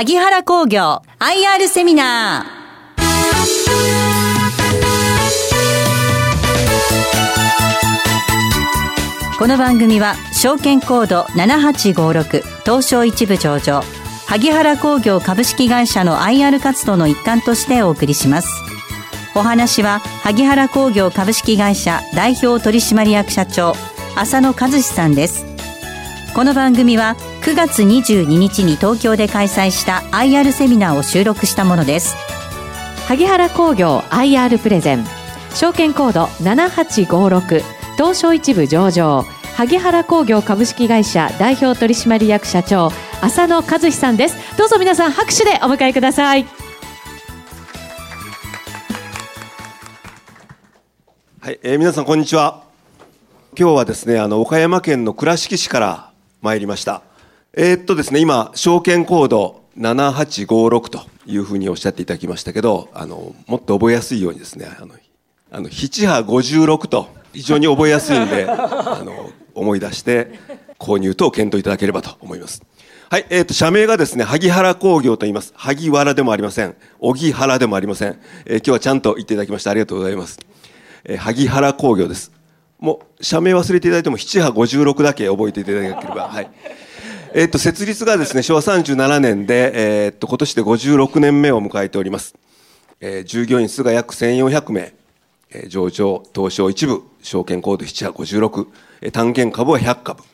萩原工業 IR セミナー。この番組は証券コード7856東証一部上場萩原工業株式会社の IR 活動の一環としてお送りします。お話は萩原工業株式会社代表取締役社長浅野和志さんです。この番組は9月22日に東京で開催した IR セミナーを収録したものです。萩原工業 IR プレゼン。証券コード7856東証一部上場。萩原工業株式会社代表取締役社長浅野和志さんです。どうぞ皆さん拍手でお迎えください。はい、えー、皆さんこんにちは。今日はですねあの岡山県の倉敷市から参りましたえー、っとですね、今、証券コード7856というふうにおっしゃっていただきましたけど、あの、もっと覚えやすいようにですね、あの、あの、7波56と非常に覚えやすいんで、あの、思い出して購入等検討いただければと思います。はい、えっ、ー、と、社名がですね、萩原工業と言います。萩原でもありません。荻原でもありません。えー、今日はちゃんと言っていただきましてありがとうございます。えー、萩原工業です。もう、社名忘れていただいても7波56だけ覚えていただければ、はい。えっと、設立がですね、昭和37年で、え、っと、今年で56年目を迎えております。えー、従業員数が約1400名、えー、上場、東証一部、証券コード756、えー、単元株は100株、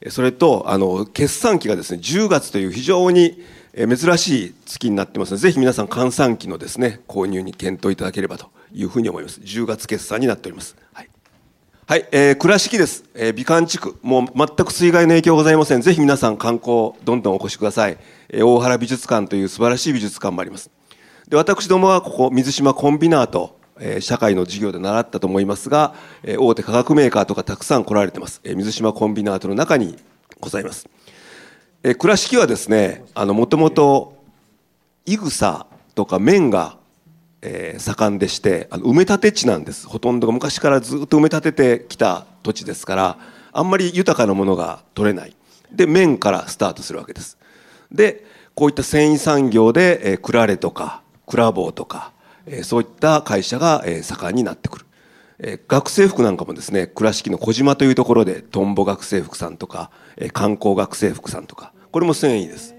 え、それと、あの、決算期がですね、10月という非常に珍しい月になってますので、ぜひ皆さん、換算期のですね、購入に検討いただければというふうに思います。10月決算になっております。はい。はい、えー、倉敷です。えー、美観地区。もう全く水害の影響ございません。ぜひ皆さん観光、どんどんお越しください。えー、大原美術館という素晴らしい美術館もあります。で、私どもはここ、水島コンビナート、えー、社会の授業で習ったと思いますが、えー、大手化学メーカーとかたくさん来られてます。えー、水島コンビナートの中にございます。えー、倉敷はですね、あの、もともと、いぐさとか綿がえー、盛んでしてあの埋め立て地なんです。ほとんどが昔からずっと埋め立ててきた土地ですからあんまり豊かなものが取れない。で綿からスタートするわけです。でこういった繊維産業で、えー、クラレとかクラボーとか、えー、そういった会社が、えー、盛んになってくる、えー、学生服なんかもですね倉敷の小島というところでトンボ学生服さんとか、えー、菅公学生服さんとかこれも繊維です。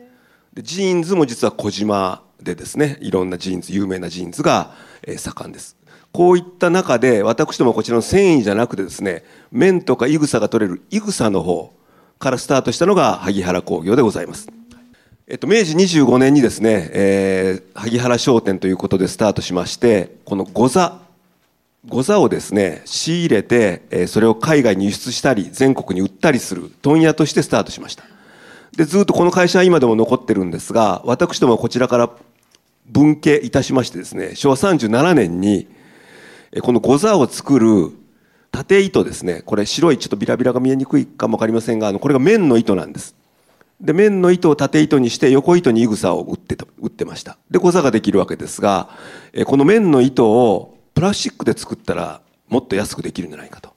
でジーンズも実は小島でですねいろんなジーンズ有名なジーンズが、盛んですこういった中で私どもこちらの繊維じゃなくてですね綿とかいぐさが取れるいぐさの方からスタートしたのが萩原工業でございます。えっと、明治25年にですね、えー、萩原商店ということでスタートしまして、このござ、ござをですね、仕入れて、えー、それを海外に輸出したり、全国に売ったりする問屋としてスタートしました。で、ずっとこの会社は今でも残ってるんですが、私どもはこちらから分家いたしましてですね、昭和37年に、この御座を作る縦糸ですね、これ白いちょっとビラビラが見えにくいかもわかりませんが、あのこれが綿の糸なんです。で、綿の糸を縦糸にして横糸にいぐさを打って、打ってました。で、御座ができるわけですが、この綿の糸をプラスチックで作ったらもっと安くできるんじゃないかと。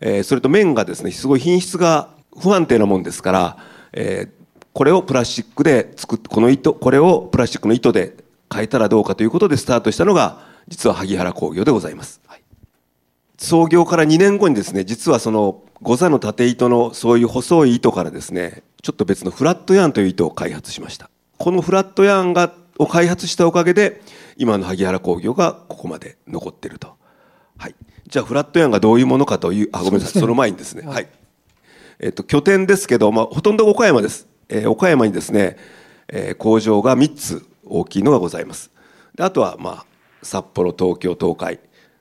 えー、それと綿がですね、すごい品質が不安定なもんですから、えー、これをプラスチックで作って、この糸、これをプラスチックの糸で変えたらどうかということでスタートしたのが実は萩原工業でございます、はい、創業から2年後にですね実はその御座の縦糸のそういう細い糸からですねちょっと別のフラットヤンという糸を開発しました。このフラットヤンがを開発したおかげで今の萩原工業がここまで残っていると。はい。じゃあフラットヤンがどういうものかというあごめんなさい。その前にですね。はい、えっと拠点ですけど、まあ、ほとんど岡山です、えー、岡山にですね、えー、工場が3つ大きいのがございます。であとは、まあ、札幌、東京、東海。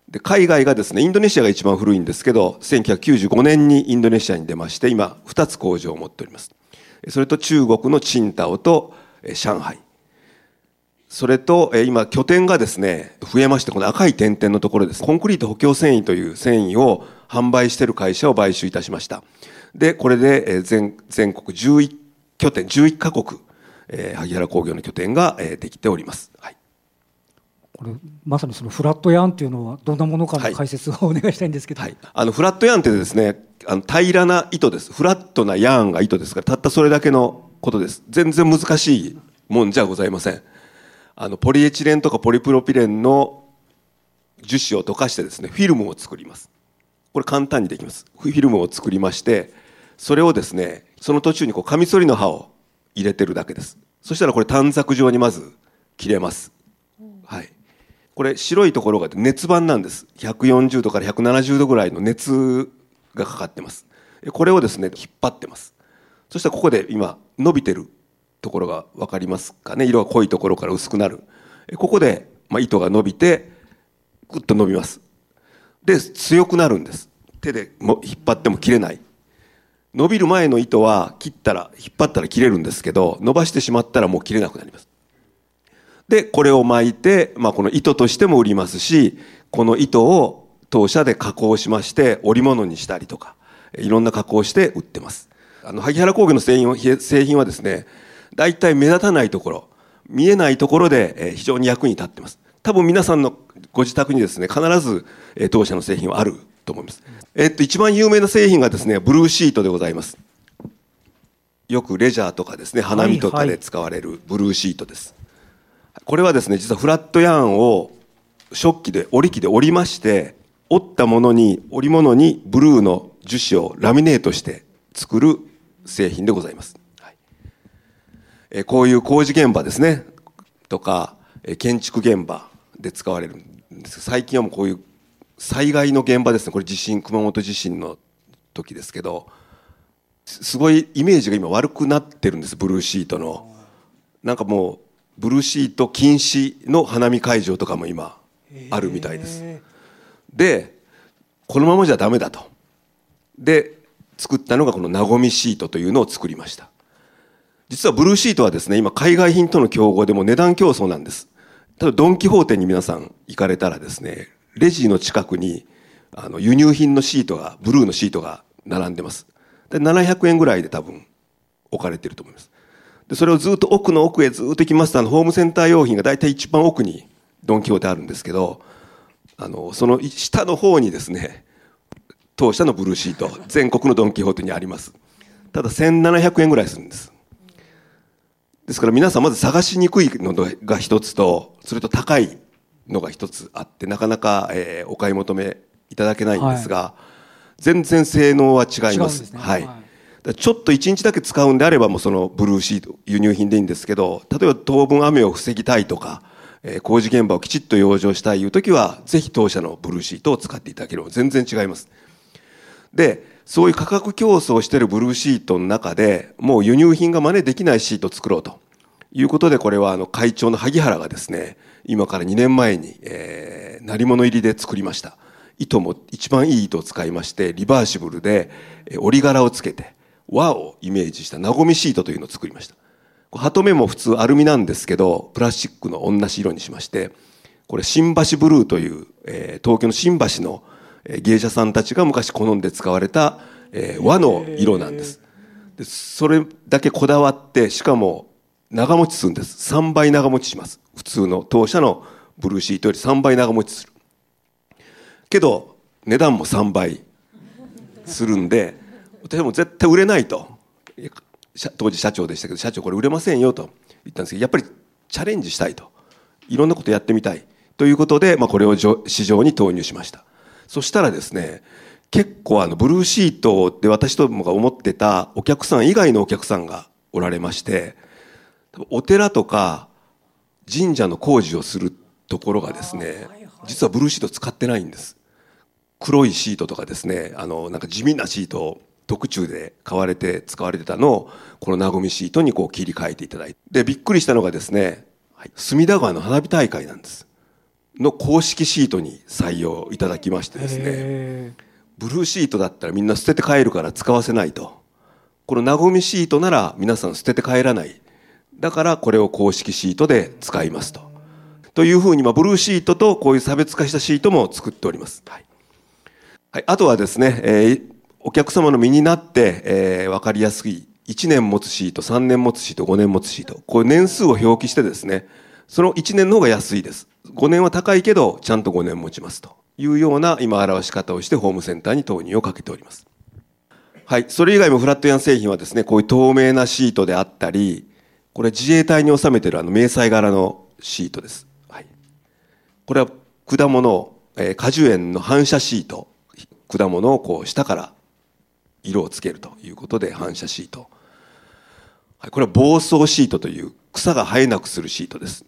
で海外がですね、インドネシアが一番古いんですけど、1995年にインドネシアに出まして、今、2つ工場を持っております。それと中国のチンタオと上海。それと、今、拠点がですね、増えまして、この赤い点々のところです。コンクリート補強繊維という繊維を販売している会社を買収いたしました。で、これで全全国11拠点、11カ国えー、萩原工業の拠点が、えー、できております。はいこれまさにそのフラットヤンっていうのはどんなものかの解説をお願いしたいんですけど、はい、あのフラットヤンってですねあの平らな糸ですフラットなヤンが糸ですからたったそれだけのことです全然難しいもんじゃございません。あの、ポリエチレンとかポリプロピレンの樹脂を溶かしてですね、フィルムを作ります。これ簡単にできます。フィルムを作りまして、それをですね、その途中にこうカミソリの刃を入れてるだけです。そしたらこれ短冊状にまず切れます。はい。これ白いところが熱板なんです。140度から170度ぐらいの熱がかかってます。これをですね、引っ張ってます。そしたらここで今伸びてるところが分かりますかね。色が濃いところから薄くなる。ここで、まあ、糸が伸びて、ぐっと伸びます。で、強くなるんです。手でも引っ張っても切れない。伸びる前の糸は切ったら、引っ張ったら切れるんですけど、伸ばしてしまったらもう切れなくなります。で、これを巻いて、まあ、この糸としても売りますし、この糸を当社で加工しまして、織物にしたりとか、いろんな加工をして売ってます。あの、萩原工業の製品製品はですね、大体目立たないところ、見えないところで非常に役に立ってます。多分皆さんのご自宅にですね、必ず当社の製品はあると思います。えっと、一番有名な製品がですね、ブルーシートでございます。よくレジャーとかですね、花見とかで使われるブルーシートです。はいはい、これはですね、実はフラットヤンを食器で、織り機で織りまして、織ったものに、織物にブルーの樹脂をラミネートして作る製品でございます。はい、えこういう工事現場ですね、とか、え建築現場で使われるんです。最近はもうこういう災害の現場ですね。これ地震熊本地震の時ですけどすごいイメージが今悪くなってるんです。ブルーシートの。なんかもうブルーシート禁止の花見会場とかも今あるみたいです。でこのままじゃダメだと。で作ったのがこのなごみシートというのを作りました。実はブルーシートはですね今海外品との競合でも値段競争なんです例えばドン・キホーテに皆さん行かれたらですねレジの近くにあの輸入品のシートがブルーのシートが並んでます。で700円ぐらいで多分置かれてると思います。でそれをずっと奥の奥へずっと行きますとあのホームセンター用品が大体一番奥にドン・キホーテあるんですけどあのその下の方にですね当社のブルーシート全国のドン・キホーテにあります。ただ1700円ぐらいするんです。ですから皆さんまず探しにくいのが一つとそれと高いのが一つあってなかなか、えー、お買い求めいただけないんですが、はい、全然性能は違います。すね、はい、はい、ちょっと1日だけ使うんであればもうそのブルーシート輸入品でいいんですけど例えば当分雨を防ぎたいとか、えー、工事現場をきちっと養生したいいう時はぜひ当社のブルーシートを使っていただければ全然違います。でそういう価格競争をしているブルーシートの中でもう輸入品が真似できないシートを作ろうということでこれはあの会長の萩原がですね今から2年前に、えー、鳴り物入りで作りました。糸も一番いい糸を使いましてリバーシブルで折り柄をつけて和をイメージしたなごみシートというのを作りました。鳩目も普通アルミなんですけどプラスチックの同じ色にしましてこれ新橋ブルーという、えー、東京の新橋の芸者さんたちが昔好んで使われた、えー、和の色なんです。でそれだけこだわってしかも長持ちするんです。3倍長持ちします。普通の当社のブルーシートより3倍長持ちする。けど値段も3倍するんで私も絶対売れないと。当時社長でしたけど社長これ売れませんよと言ったんですけどやっぱりチャレンジしたいと。いろんなことやってみたい。ということで、まあ、これを市場に投入しました。そしたらですね結構あのブルーシートで私どもが思ってたお客さん以外のお客さんがおられましてお寺とか神社の工事をするところがですね実はブルーシート使ってないんです。黒いシートとかですねあのなんか地味なシートを特注で買われて使われてたのをこのなごみシートにこう切り替えていただいて。でびっくりしたのがですね、はい、隅田川の花火大会なんです。の公式シートに採用いただきましてですねブルーシートだったらみんな捨てて帰るから使わせないと。このなごみシートなら皆さん捨てて帰らないだからこれを公式シートで使いますと。というふうに、まあ、ブルーシートとこういう差別化したシートも作っております。はい。はい、あとはですね、えー、お客様の身になって、えー、分かりやすい1年持つシート、3年持つシート、5年持つシート。こういう年数を表記してですね、その1年の方が安いです。5年は高いけど、ちゃんと5年持ちますというような今表し方をしてホームセンターに投入をかけております。はい。それ以外もフラットヤン製品はですね、こういう透明なシートであったり、これ自衛隊に収めてるあの迷彩柄のシートです。はい。これは果物、えー、果樹園の反射シート。果物をこう下から色をつけるということで反射シート。はい、これは防草シートという草が生えなくするシートです。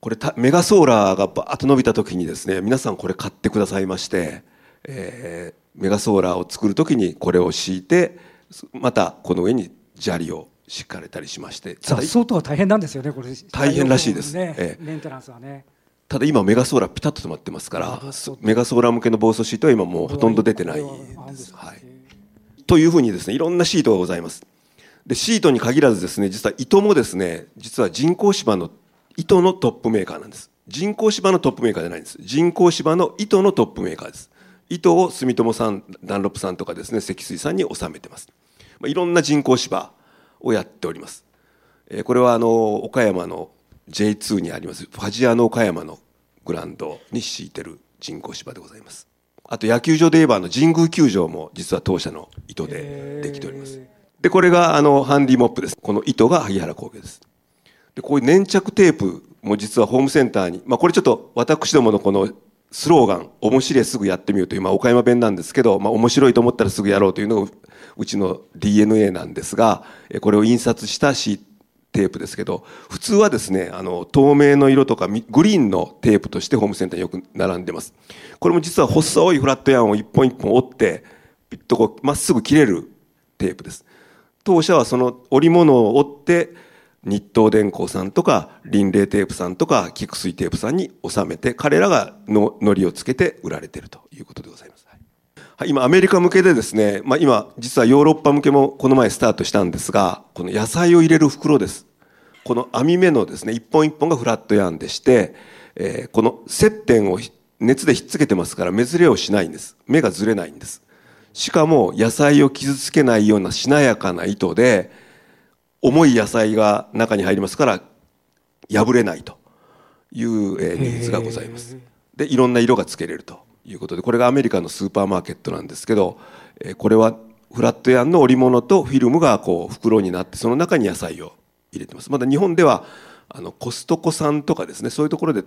これメガソーラーがバーッと伸びた時にですね、皆さんこれ買ってくださいまして、えー、メガソーラーを作る時にこれを敷いて、またこの上に砂利を敷かれたりしまして雑草とは大変なんですよねこれ。大変らしいです、ねええ、メンテナンスはね。ただ今メガソーラーピタッと止まってますからメガソーラー。向けの防草シートは今もうほとんど出てないです、はい、というふうにですねいろんなシートがございます。でシートに限らずですね実は糸もですね実は人工芝の糸のトップメーカーなんです。人工芝のトップメーカーじゃないんです。人工芝の糸のトップメーカーです。糸を住友さんダンロップさんとかですね積水さんに収めてます、まあ、いろんな人工芝をやっております。これはあの岡山の J2 にありますファジアの岡山のグラウンドに敷いてる人工芝でございます。あと野球場で言えばあの神宮球場も実は当社の糸でできております。で、これがあのハンディモップです。この糸が萩原工業です。で、こういう粘着テープも実はホームセンターに、まあこれちょっと私どものこのスローガン、面白いすぐやってみようという、まあ岡山弁なんですけど、まあ面白いと思ったらすぐやろうというのをうちの DNA なんですが、これを印刷したシテープですけど、普通はですね、あの、透明の色とかグリーンのテープとしてホームセンターによく並んでます。これも実は細いフラットヤンを一本一本折って、ピッとこう、まっすぐ切れるテープです。当社はその織物を折って、日東電工さんとか、輪廻テープさんとか、菊水テープさんに収めて、彼らがの、のりをつけて売られているということでございます。今アメリカ向けでですね、まあ、今実はヨーロッパ向けもこの前スタートしたんですがこの野菜を入れる袋です。この網目のですね一本一本がフラットヤンでして、えー、この接点を熱でひっつけてますから目ずれをしないんです。目がずれないんです。しかも野菜を傷つけないようなしなやかな糸で重い野菜が中に入りますから破れないというニーズがございます。でいろんな色がつけれるということでこれがアメリカのスーパーマーケットなんですけどこれはフラットヤンの織物とフィルムがこう袋になってその中に野菜を入れてます。まだ日本ではあのコストコさんとかですねそういうところで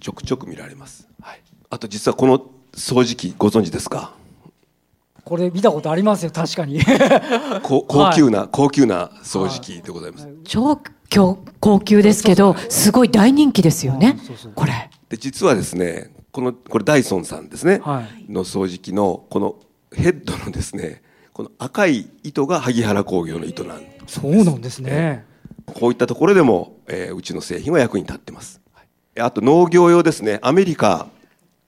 ちょくちょく見られます、はい、あと実はこの掃除機ご存知ですか？これ見たことありますよ確かに。高級な、はい、高級な掃除機でございます、はい、超高級ですけどすごい大人気ですよねこれ。で実はですねこのこれダイソンさんですね、はい、の掃除機のこのヘッドのですねこの赤い糸が萩原工業の糸なんです、そうなんですね、こういったところでも、えー、うちの製品は役に立ってます、あと農業用ですね。アメリカ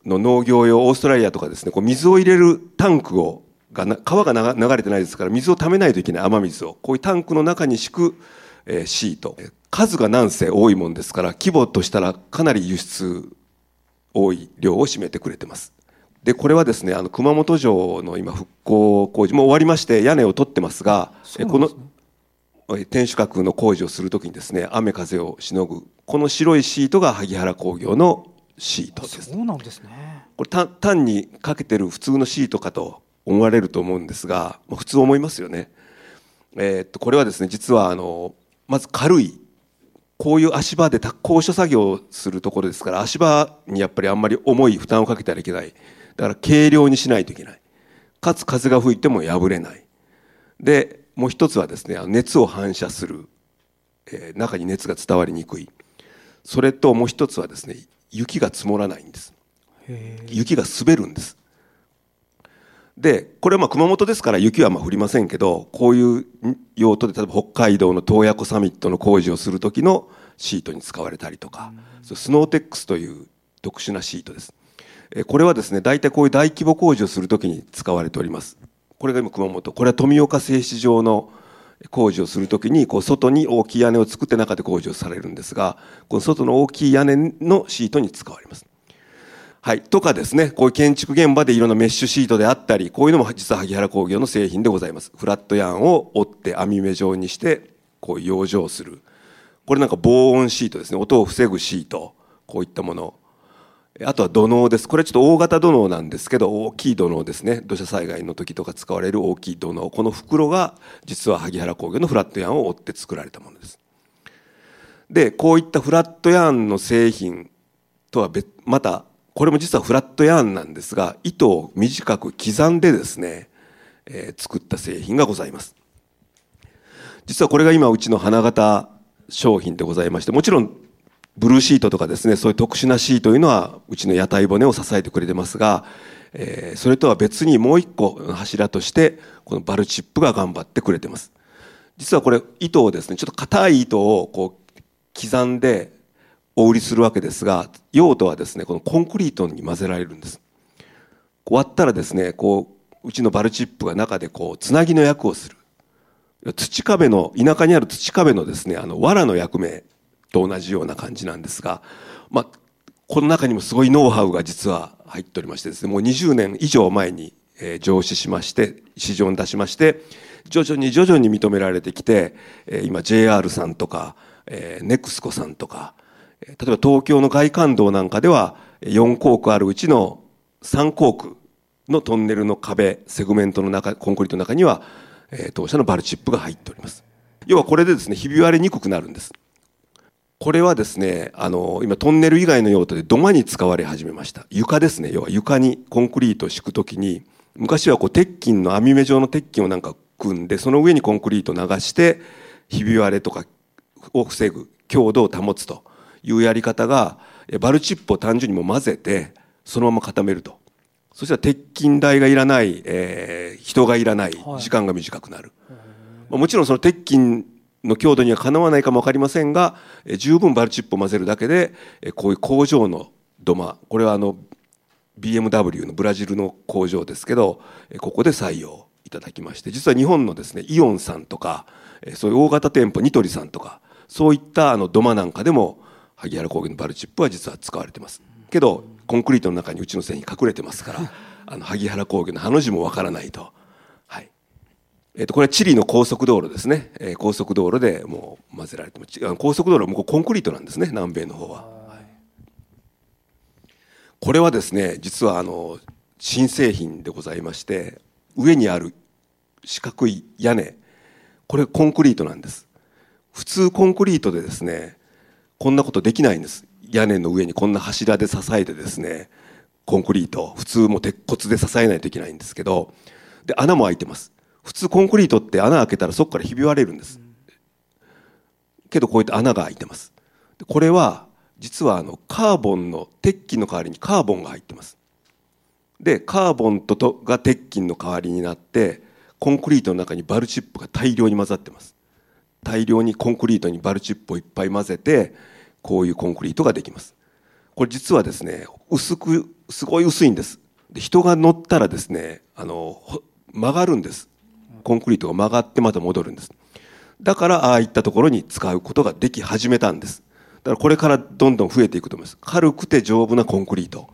の農業用オーストラリアとかですねこう水を入れるタンクをが川が流れてないですから水をためないといけない雨水を。こういうタンクの中に敷く、えー、シート。数がなんせ多いもんですから規模としたらかなり輸出多い量を占めてくれてます。でこれはですねあの熊本城の今復興工事も終わりまして屋根を取ってますがす、ね、この天守閣の工事をするときにですね雨風をしのぐこの白いシートが萩原工業のシートです。そうなんですねこれ単にかけてる普通のシートかと思われると思うんですが、まあ、普通思いますよね。えー、っとこれはですね実はあのまず軽いこういう足場で高所作業するところですから足場にやっぱりあんまり重い負担をかけたらいけない。だから軽量にしないといけない。かつ風が吹いても破れない。でもう一つはですね熱を反射する、えー、中に熱が伝わりにくい。それともう一つはですね雪が積もらないんです。雪が滑るんですでこれはまあ熊本ですから雪はまあ降りませんけどこういう用途で例えば北海道の洞爺湖サミットの工事をする時のシートに使われたりとか、うん、スノーテックスという特殊なシートです。これはですね大体こういう大規模工事をする時に使われております。これが今熊本これは富岡製糸場の工事をする時にこう外に大きい屋根を作って中で工事をされるんですがこの外の大きい屋根のシートに使われますはい。とかですね、こういう建築現場でいろんなメッシュシートであったり、こういうのも実は萩原工業の製品でございます。フラットヤーンを折って網目状にして、こう養生する。これなんか防音シートですね。音を防ぐシート。こういったもの。あとは土のうです。これちょっと大型土のうなんですけど、大きい土のうですね。土砂災害の時とか使われる大きい土のう。この袋が実は萩原工業のフラットヤーンを追って作られたものです。で、こういったフラットヤーンの製品とは別、また、これも実はフラットヤーンなんですが、糸を短く刻んでですね、えー、作った製品がございます。実はこれが今うちの花形商品でございまして、もちろんブルーシートとかですね、そういう特殊なシートというのは、うちの屋台骨を支えてくれてますが、えー、それとは別にもう一個柱として、このバルチップが頑張ってくれてます。実はこれ、糸をですね、ちょっと硬い糸をこう、刻んでお売りするわけですが、用途はですね、このコンクリートに混ぜられるんです。割ったらですね、こう、うちのバルチップが中でこう、つなぎの役をする。土壁の、田舎にある土壁のですね、あの、藁の役目と同じような感じなんですが、まあ、この中にもすごいノウハウが実は入っておりましてですね、もう20年以上前に、え、上市しまして、市場に出しまして、徐々に徐々に認められてきて、え、今 JR さんとか、えー、ネクスコさんとか、例えば東京の外環道なんかでは4工区あるうちの3工区のトンネルの壁、セグメントの中、コンクリートの中には、え、当社のバルチップが入っております。要はこれでですね、ひび割れにくくなるんです。これはですね、あの、今トンネル以外の用途で土間に使われ始めました。床ですね。要は床にコンクリートを敷くときに、昔はこう鉄筋の網目状の鉄筋をなんか組んで、その上にコンクリートを流して、ひび割れとかを防ぐ、強度を保つというやり方が、バルチップを単純にも混ぜて、そのまま固めると。そしたら鉄筋代がいらない、えー、人がいらない、時間が短くなる。はい、もちろんその鉄筋の強度にはかなわないかもわかりませんが、え十分バルチップを混ぜるだけで、えこういう工場の土間、これはあの BMW のブラジルの工場ですけど、えここで採用いただきまして、実は日本のですね、イオンさんとか、えそういう大型店舗、ニトリさんとか、そういったあの土間なんかでも、萩原工業のバルチップは実は使われてます。けど、コンクリートの中にうちの製品隠れてますから、あの萩原工業のハの字もわからないと。はいえっ、と、これはチリの高速道路ですね。えー、高速道路でもう混ぜられても、高速道路はもうコンクリートなんですね、南米の方は。はい、これはですね、実はあの、新製品でございまして、上にある四角い屋根、これコンクリートなんです。普通コンクリートでですね、こんなことできないんです。屋根の上にこんな柱で支えてですね、コンクリート、普通も鉄骨で支えないといけないんですけど、で、穴も開いてます。普通コンクリートって穴開けたらそこからひび割れるんです。けどこういった穴が開いてます。これは実はあのカーボンの鉄筋の代わりにカーボンが入ってます。で、カーボンととが鉄筋の代わりになって、コンクリートの中にバルチップが大量に混ざってます。大量にコンクリートにバルチップをいっぱい混ぜて、こういうコンクリートができます。これ実はですね、薄く、すごい薄いんです。で人が乗ったらですね、あの、曲がるんです。コンクリートが曲がってまた戻るんです。だからああいったところに使うことができ始めたんです。だからこれからどんどん増えていくと思います。軽くて丈夫なコンクリート。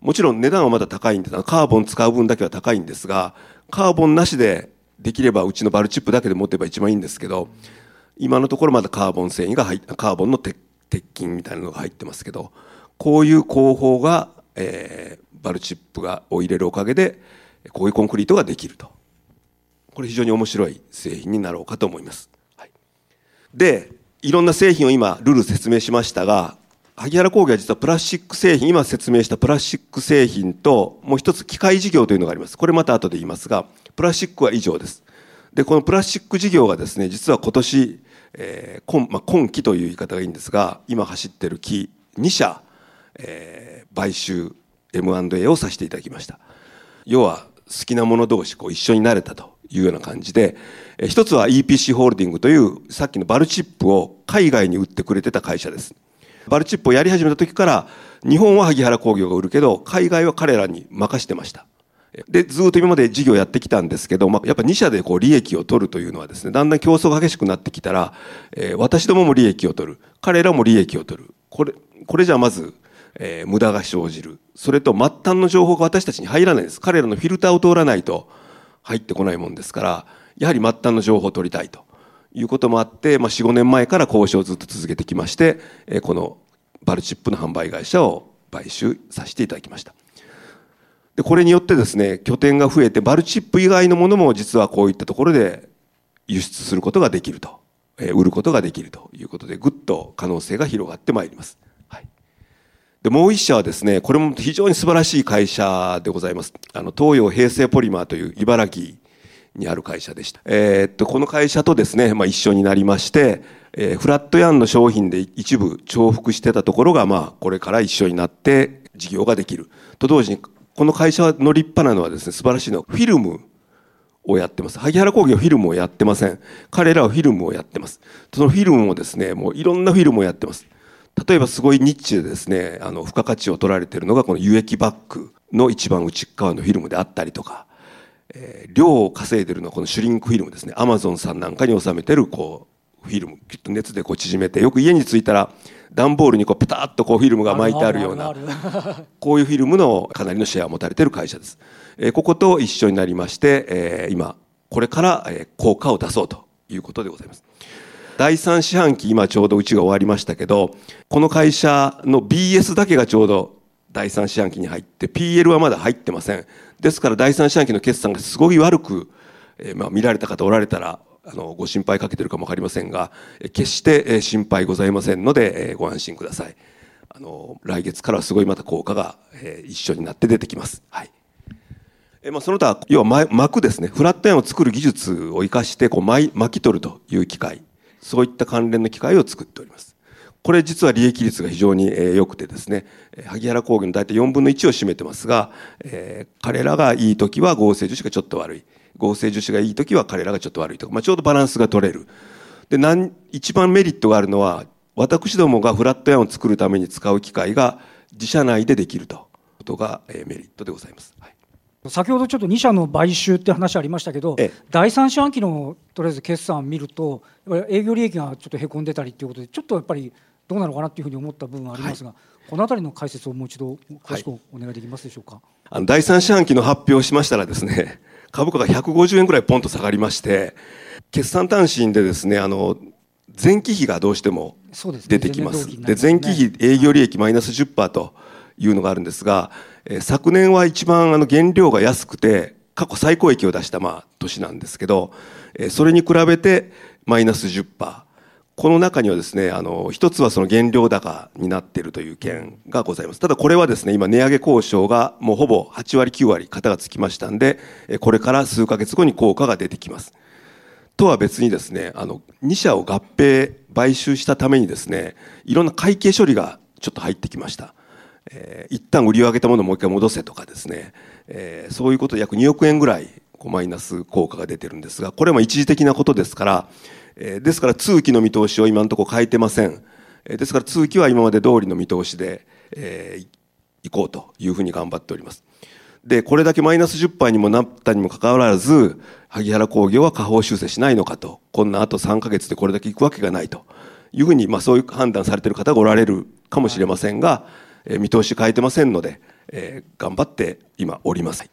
もちろん値段はまだ高いんです。カーボン使う分だけは高いんですが、カーボンなしでできればうちのバルチップだけで持てば一番いいんですけど、今のところまだカーボン繊維が入カーボンの鉄筋みたいなのが入ってますけど、こういう工法が、えー、バルチップがを入れるおかげで、こういうコンクリートができると。これ非常に面白い製品になろうかと思います。はい、で、いろんな製品を今、ルール説明しましたが、萩原工業は実はプラスチック製品、今説明したプラスチック製品と、もう一つ機械事業というのがあります。これまた後で言いますが、プラスチックは以上です。で、このプラスチック事業がですね、実は今年、えー今まあ、今期という言い方がいいんですが、今走ってる期2社、えー、買収 M&A をさせていただきました。要は、好きなもの同士こう一緒になれたと。いうような感じで、一つは EPC ホールディングというさっきのバルチップを海外に売ってくれてた会社です。バルチップをやり始めた時から日本は萩原工業が売るけど海外は彼らに任してました。で、ずっと今まで事業やってきたんですけど、まあ、やっぱ2社でこう利益を取るというのはですね、だんだん競争が激しくなってきたら、えー、私どもも利益を取る。彼らも利益を取る。これ、これじゃまず、えー、無駄が生じる。それと末端の情報が私たちに入らないです。彼らのフィルターを通らないと、入ってこないもんですから、やはり末端の情報を取りたいということもあって、まあ、4、5年前から交渉をずっと続けてきましてえ、このバルチップの販売会社を買収させていただきましたでこれによってですね拠点が増えてバルチップ以外のものも実はこういったところで輸出することができると、えー、売ることができるということでぐっと可能性が広がってまいります、はい、でもう一社はですねこれも非常に素晴らしい会社でございますあの東洋平成ポリマーという茨城にある会社でした。えー、っと、この会社とですね、まあ、一緒になりまして、えー、フラットヤンの商品で一部重複してたところが、まあ、これから一緒になって事業ができる。と同時に、この会社の立派なのはですね、素晴らしいのは、フィルムをやってます。萩原工業フィルムをやってません。彼らはフィルムをやってます。そのフィルムもですね、もういろんなフィルムをやってます。例えばすごいニッチでですね、あの、付加価値を取られているのが、この輸液バッグの一番内側のフィルムであったりとか、えー、量を稼いでるのはこのシュリンクフィルムですねアマゾンさんなんかに収めてるこうフィルムきっと熱でこう縮めてよく家に着いたら段ボールにこうペタッとこうフィルムが巻いてあるようなこういうフィルムのかなりのシェアを持たれている会社です、えー、ここと一緒になりまして、えー、今これから、え効果を出そうということでございます。第3四半期今ちょうどうちが終わりましたけどこの会社の BS だけがちょうど第3四半期に入って PL はまだ入ってません。ですから第三四半期の決算がすごい悪く、えー、まあ、見られた方おられたらあのご心配かけてるかも分かりませんが決して心配ございませんので、ご安心ください。あの来月からすごいまた効果が、一緒になって出てきます、はい。えまあ、その他要は巻くですね。フラット円を作る技術を生かしてこう巻巻き取るという機械。そういった関連の機械を作っております。これ実は利益率が非常に良くてですね、萩原工業の大体4分の1を占めてますが、えー、彼らがいい時は合成樹脂がちょっと悪い。合成樹脂がいい時は彼らがちょっと悪いとか、まあ、ちょうどバランスが取れる。で、なん一番メリットがあるのは、私どもがフラットヤンを作るために使う機械が自社内でできると。いうことがメリットでございます。はい。先ほどちょっと2社の買収って話ありましたけど、第3四半期のとりあえず決算を見ると、営業利益がちょっとへこんでたりということで、ちょっとやっぱりどうなのかなというふうに思った部分はありますが、はい、この辺りの解説をもう一度詳しくお願いできますでしょうか、はい、あの第三四半期の発表をしましたらですね株価が150円ぐらいポンと下がりまして決算単身でですねあの前期比がどうしても出てきます。で、ね、前期比営業利益マイナス10%というのがあるんですが、えー、昨年は一番あの原料が安くて過去最高益を出したまあ年なんですけど、えー、それに比べてマイナス10%。この中にはですね、あの、一つはその原料高になっているという件がございます。ただこれはですね、今値上げ交渉がもうほぼ8割9割型がつきましたんで、これから数ヶ月後に効果が出てきます。とは別にですね、あの、2社を合併、買収したためにですね、いろんな会計処理がちょっと入ってきました。えー、一旦売り上げたものをもう一回戻せとかですね、えー、そういうことで約2億円ぐらいこうマイナス効果が出てるんですが、これも一時的なことですから、えですから通期の見通しを今のところ変えてません。えですから通期は今まで通りの見通しで、えー、いこうというふうに頑張っております。で、これだけマイナス10杯にもなったにもかかわらず、萩原工業は下方修正しないのかと、こんなあと3ヶ月でこれだけいくわけがないというふうに、まあそういう判断されている方がおられるかもしれませんが、えー、見通し変えてませんので、えー、頑張って今おります。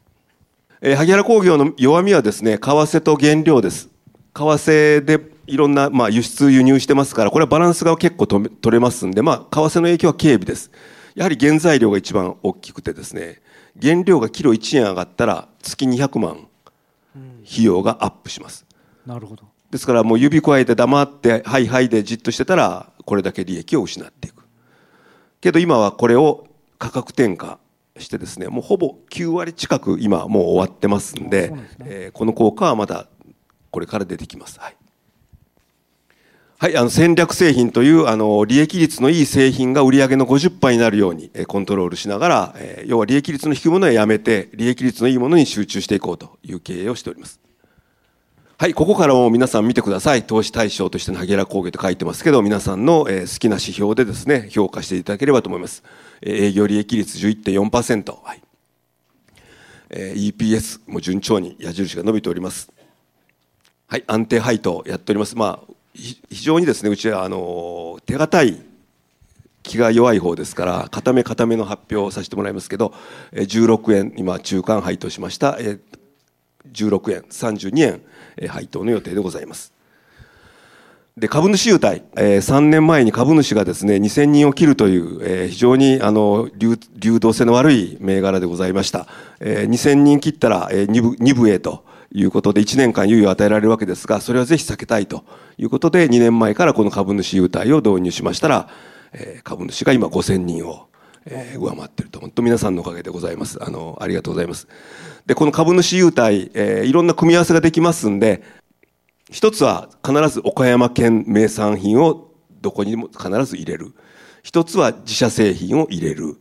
えー、萩原工業の弱みはですね、為替と原料です。為替でいろんな、まあ、輸出輸入してますからこれはバランスが結構取れますんで、まあ、為替の影響は軽微です。やはり原材料が一番大きくてですね原料がキロ1円上がったら月200万費用がアップします、なるほど。ですからもう指加えて黙ってはいはいでじっとしてたらこれだけ利益を失っていく。けど今はこれを価格転嫁してですねもうほぼ9割近く今もう終わってますんで、ね。えー、この効果はまだこれから出てきます、はいはい、あの戦略製品というあの利益率のいい製品が売り上げの50%になるようにコントロールしながら、え要は利益率の低いものはやめて利益率のいいものに集中していこうという経営をしております。はい、ここからも皆さん見てください。投資対象としての萩原工業と書いてますけど、皆さんの、え好きな指標でですね、評価していただければと思います。え営業利益率11.4%。はい。え EPS も順調に矢印が伸びております。はい、安定配当やっております。まあ、非常にですねうちはあの手堅い気が弱い方ですから固め固めの発表をさせてもらいますけど16円今中間配当しました。16円32円配当の予定でございます。で、株主優待、3年前に株主がですね、2000人を切るという、非常に、あの、流、動性の悪い銘柄でございました。2000人切ったら、2部、2部へということで1年間猶予を与えられるわけですが、それはぜひ避けたいということで、2年前からこの株主優待を導入しましたら、えー、株主が今5000人を、えー、上回っていると。本当皆さんのおかげでございます。あの、ありがとうございます。で、この株主優待、えー、いろんな組み合わせができますんで、一つは必ず岡山県名産品をどこにも必ず入れる。一つは自社製品を入れる。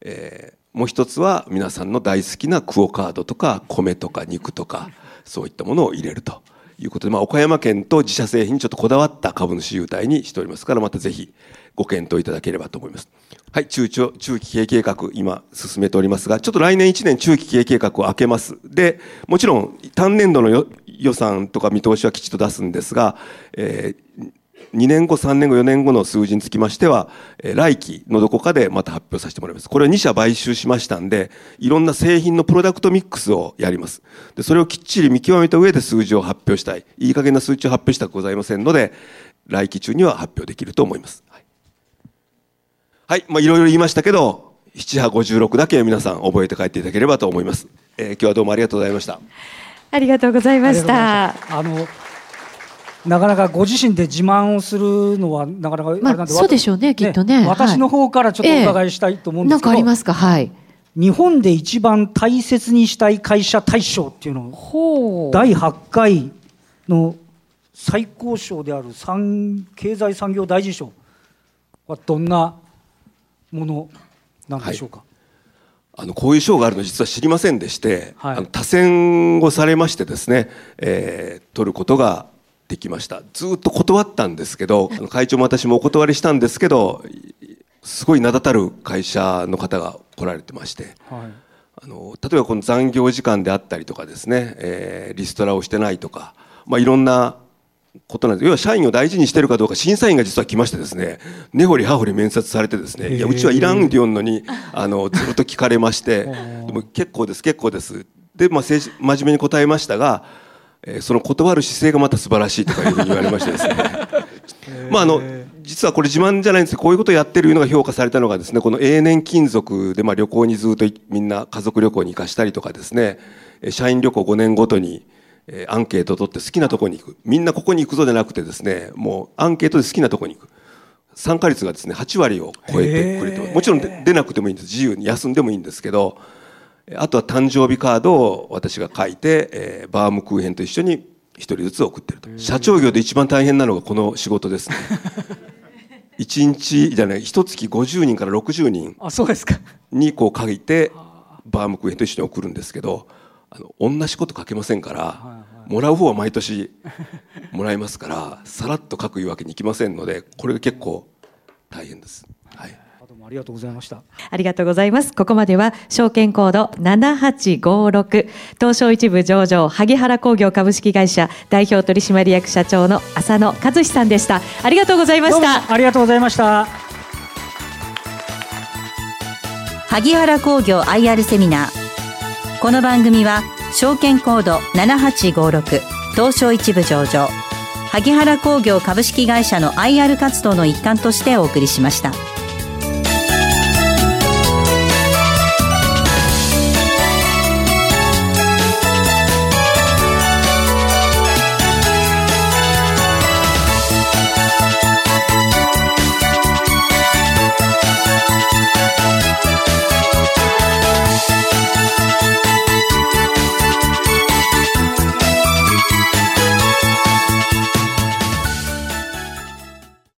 えー、もう一つは皆さんの大好きなクオカードとか米とか肉とかそういったものを入れるということで、まあ、岡山県と自社製品にちょっとこだわった株主優待にしておりますからまたぜひご検討いただければと思います。はい、中長、中期経営計画、今進めておりますが、ちょっと来年1年中期経営計画を開けます。で、もちろん単年度の予算とか見通しはきちっと出すんですが、えー、2年後、3年後、4年後の数字につきましては、え来期のどこかでまた発表させてもらいます。これは2社買収しましたんで、いろんな製品のプロダクトミックスをやります。で、それをきっちり見極めた上で数字を発表したい。いい加減な数値を発表したくございませんので、来期中には発表できると思います。はい。はい、まあ、いろいろ言いましたけど、7波56だけ皆さん覚えて帰っていただければと思います。えー、今日はどうもありがとうございました。ありがとうございました。あのなかなかご自身で自慢をするのはなかなかあれなんで、まあ、そうでしょうねきっとね、ね、私の方からちょっとお伺いしたいと思うんですけど、ええ、なんかありますか？はい。日本で一番大切にしたい会社大賞っていうのを第8回の最高賞である経済産業大臣賞はどんなものなんでしょうか、はい。あのこういう賞があるの実は知りませんでして、はい、あの多選をされましてですね、えー、取ることができました。ずっと断ったんですけど会長も私もお断りしたんですけどすごい名だたる会社の方が来られてまして、はい、あの例えばこの残業時間であったりとかですね、えー、リストラをしてないとか、まあ、いろんなことなんです。要は社員を大事にしてるかどうか審査員が実は来ましてですね根掘り葉掘り面接されてですねいやうちはいらんって言うのにあのずっと聞かれまして でも結構です結構です。で、まあ、真面目に答えましたが、えー、その断る姿勢がまた素晴らしいとかいうふうに言われましてですね まああの実はこれ自慢じゃないんですけどこういうことをやってるのが評価されたのがですねこの永年金属でまあ旅行にずっとみんな家族旅行に行かしたりとかですね社員旅行5年ごとにえー、アンケート取って好きなとこに行く。みんなここに行くぞじゃなくてですね、もうアンケートで好きなとこに行く。参加率がですね、8割を超えてくれてもちろん出なくてもいいんです。自由に休んでもいいんですけど、あとは誕生日カードを私が書いて、えー、バームクーヘンと一緒に一人ずつ送ってると。社長業で一番大変なのがこの仕事ですね。1日じゃない、一月50人から60人にこう書いて、バームクーヘンと一緒に送るんですけど、あの同じこと書けませんから、はいはい、もらう方は毎年もらいますからさらっと書くいうわけにいきませんのでこれが結構大変です。はいありがとうございました。ありがとうございます。ここまでは、証券コード7856、東証一部上場、萩原工業株式会社代表取締役社長の浅野和志さんでした。ありがとうございました。ありがとうございました。萩原工業 IR セミナー。この番組は証券コード7856東証一部上場萩原工業株式会社の IR 活動の一環としてお送りしました。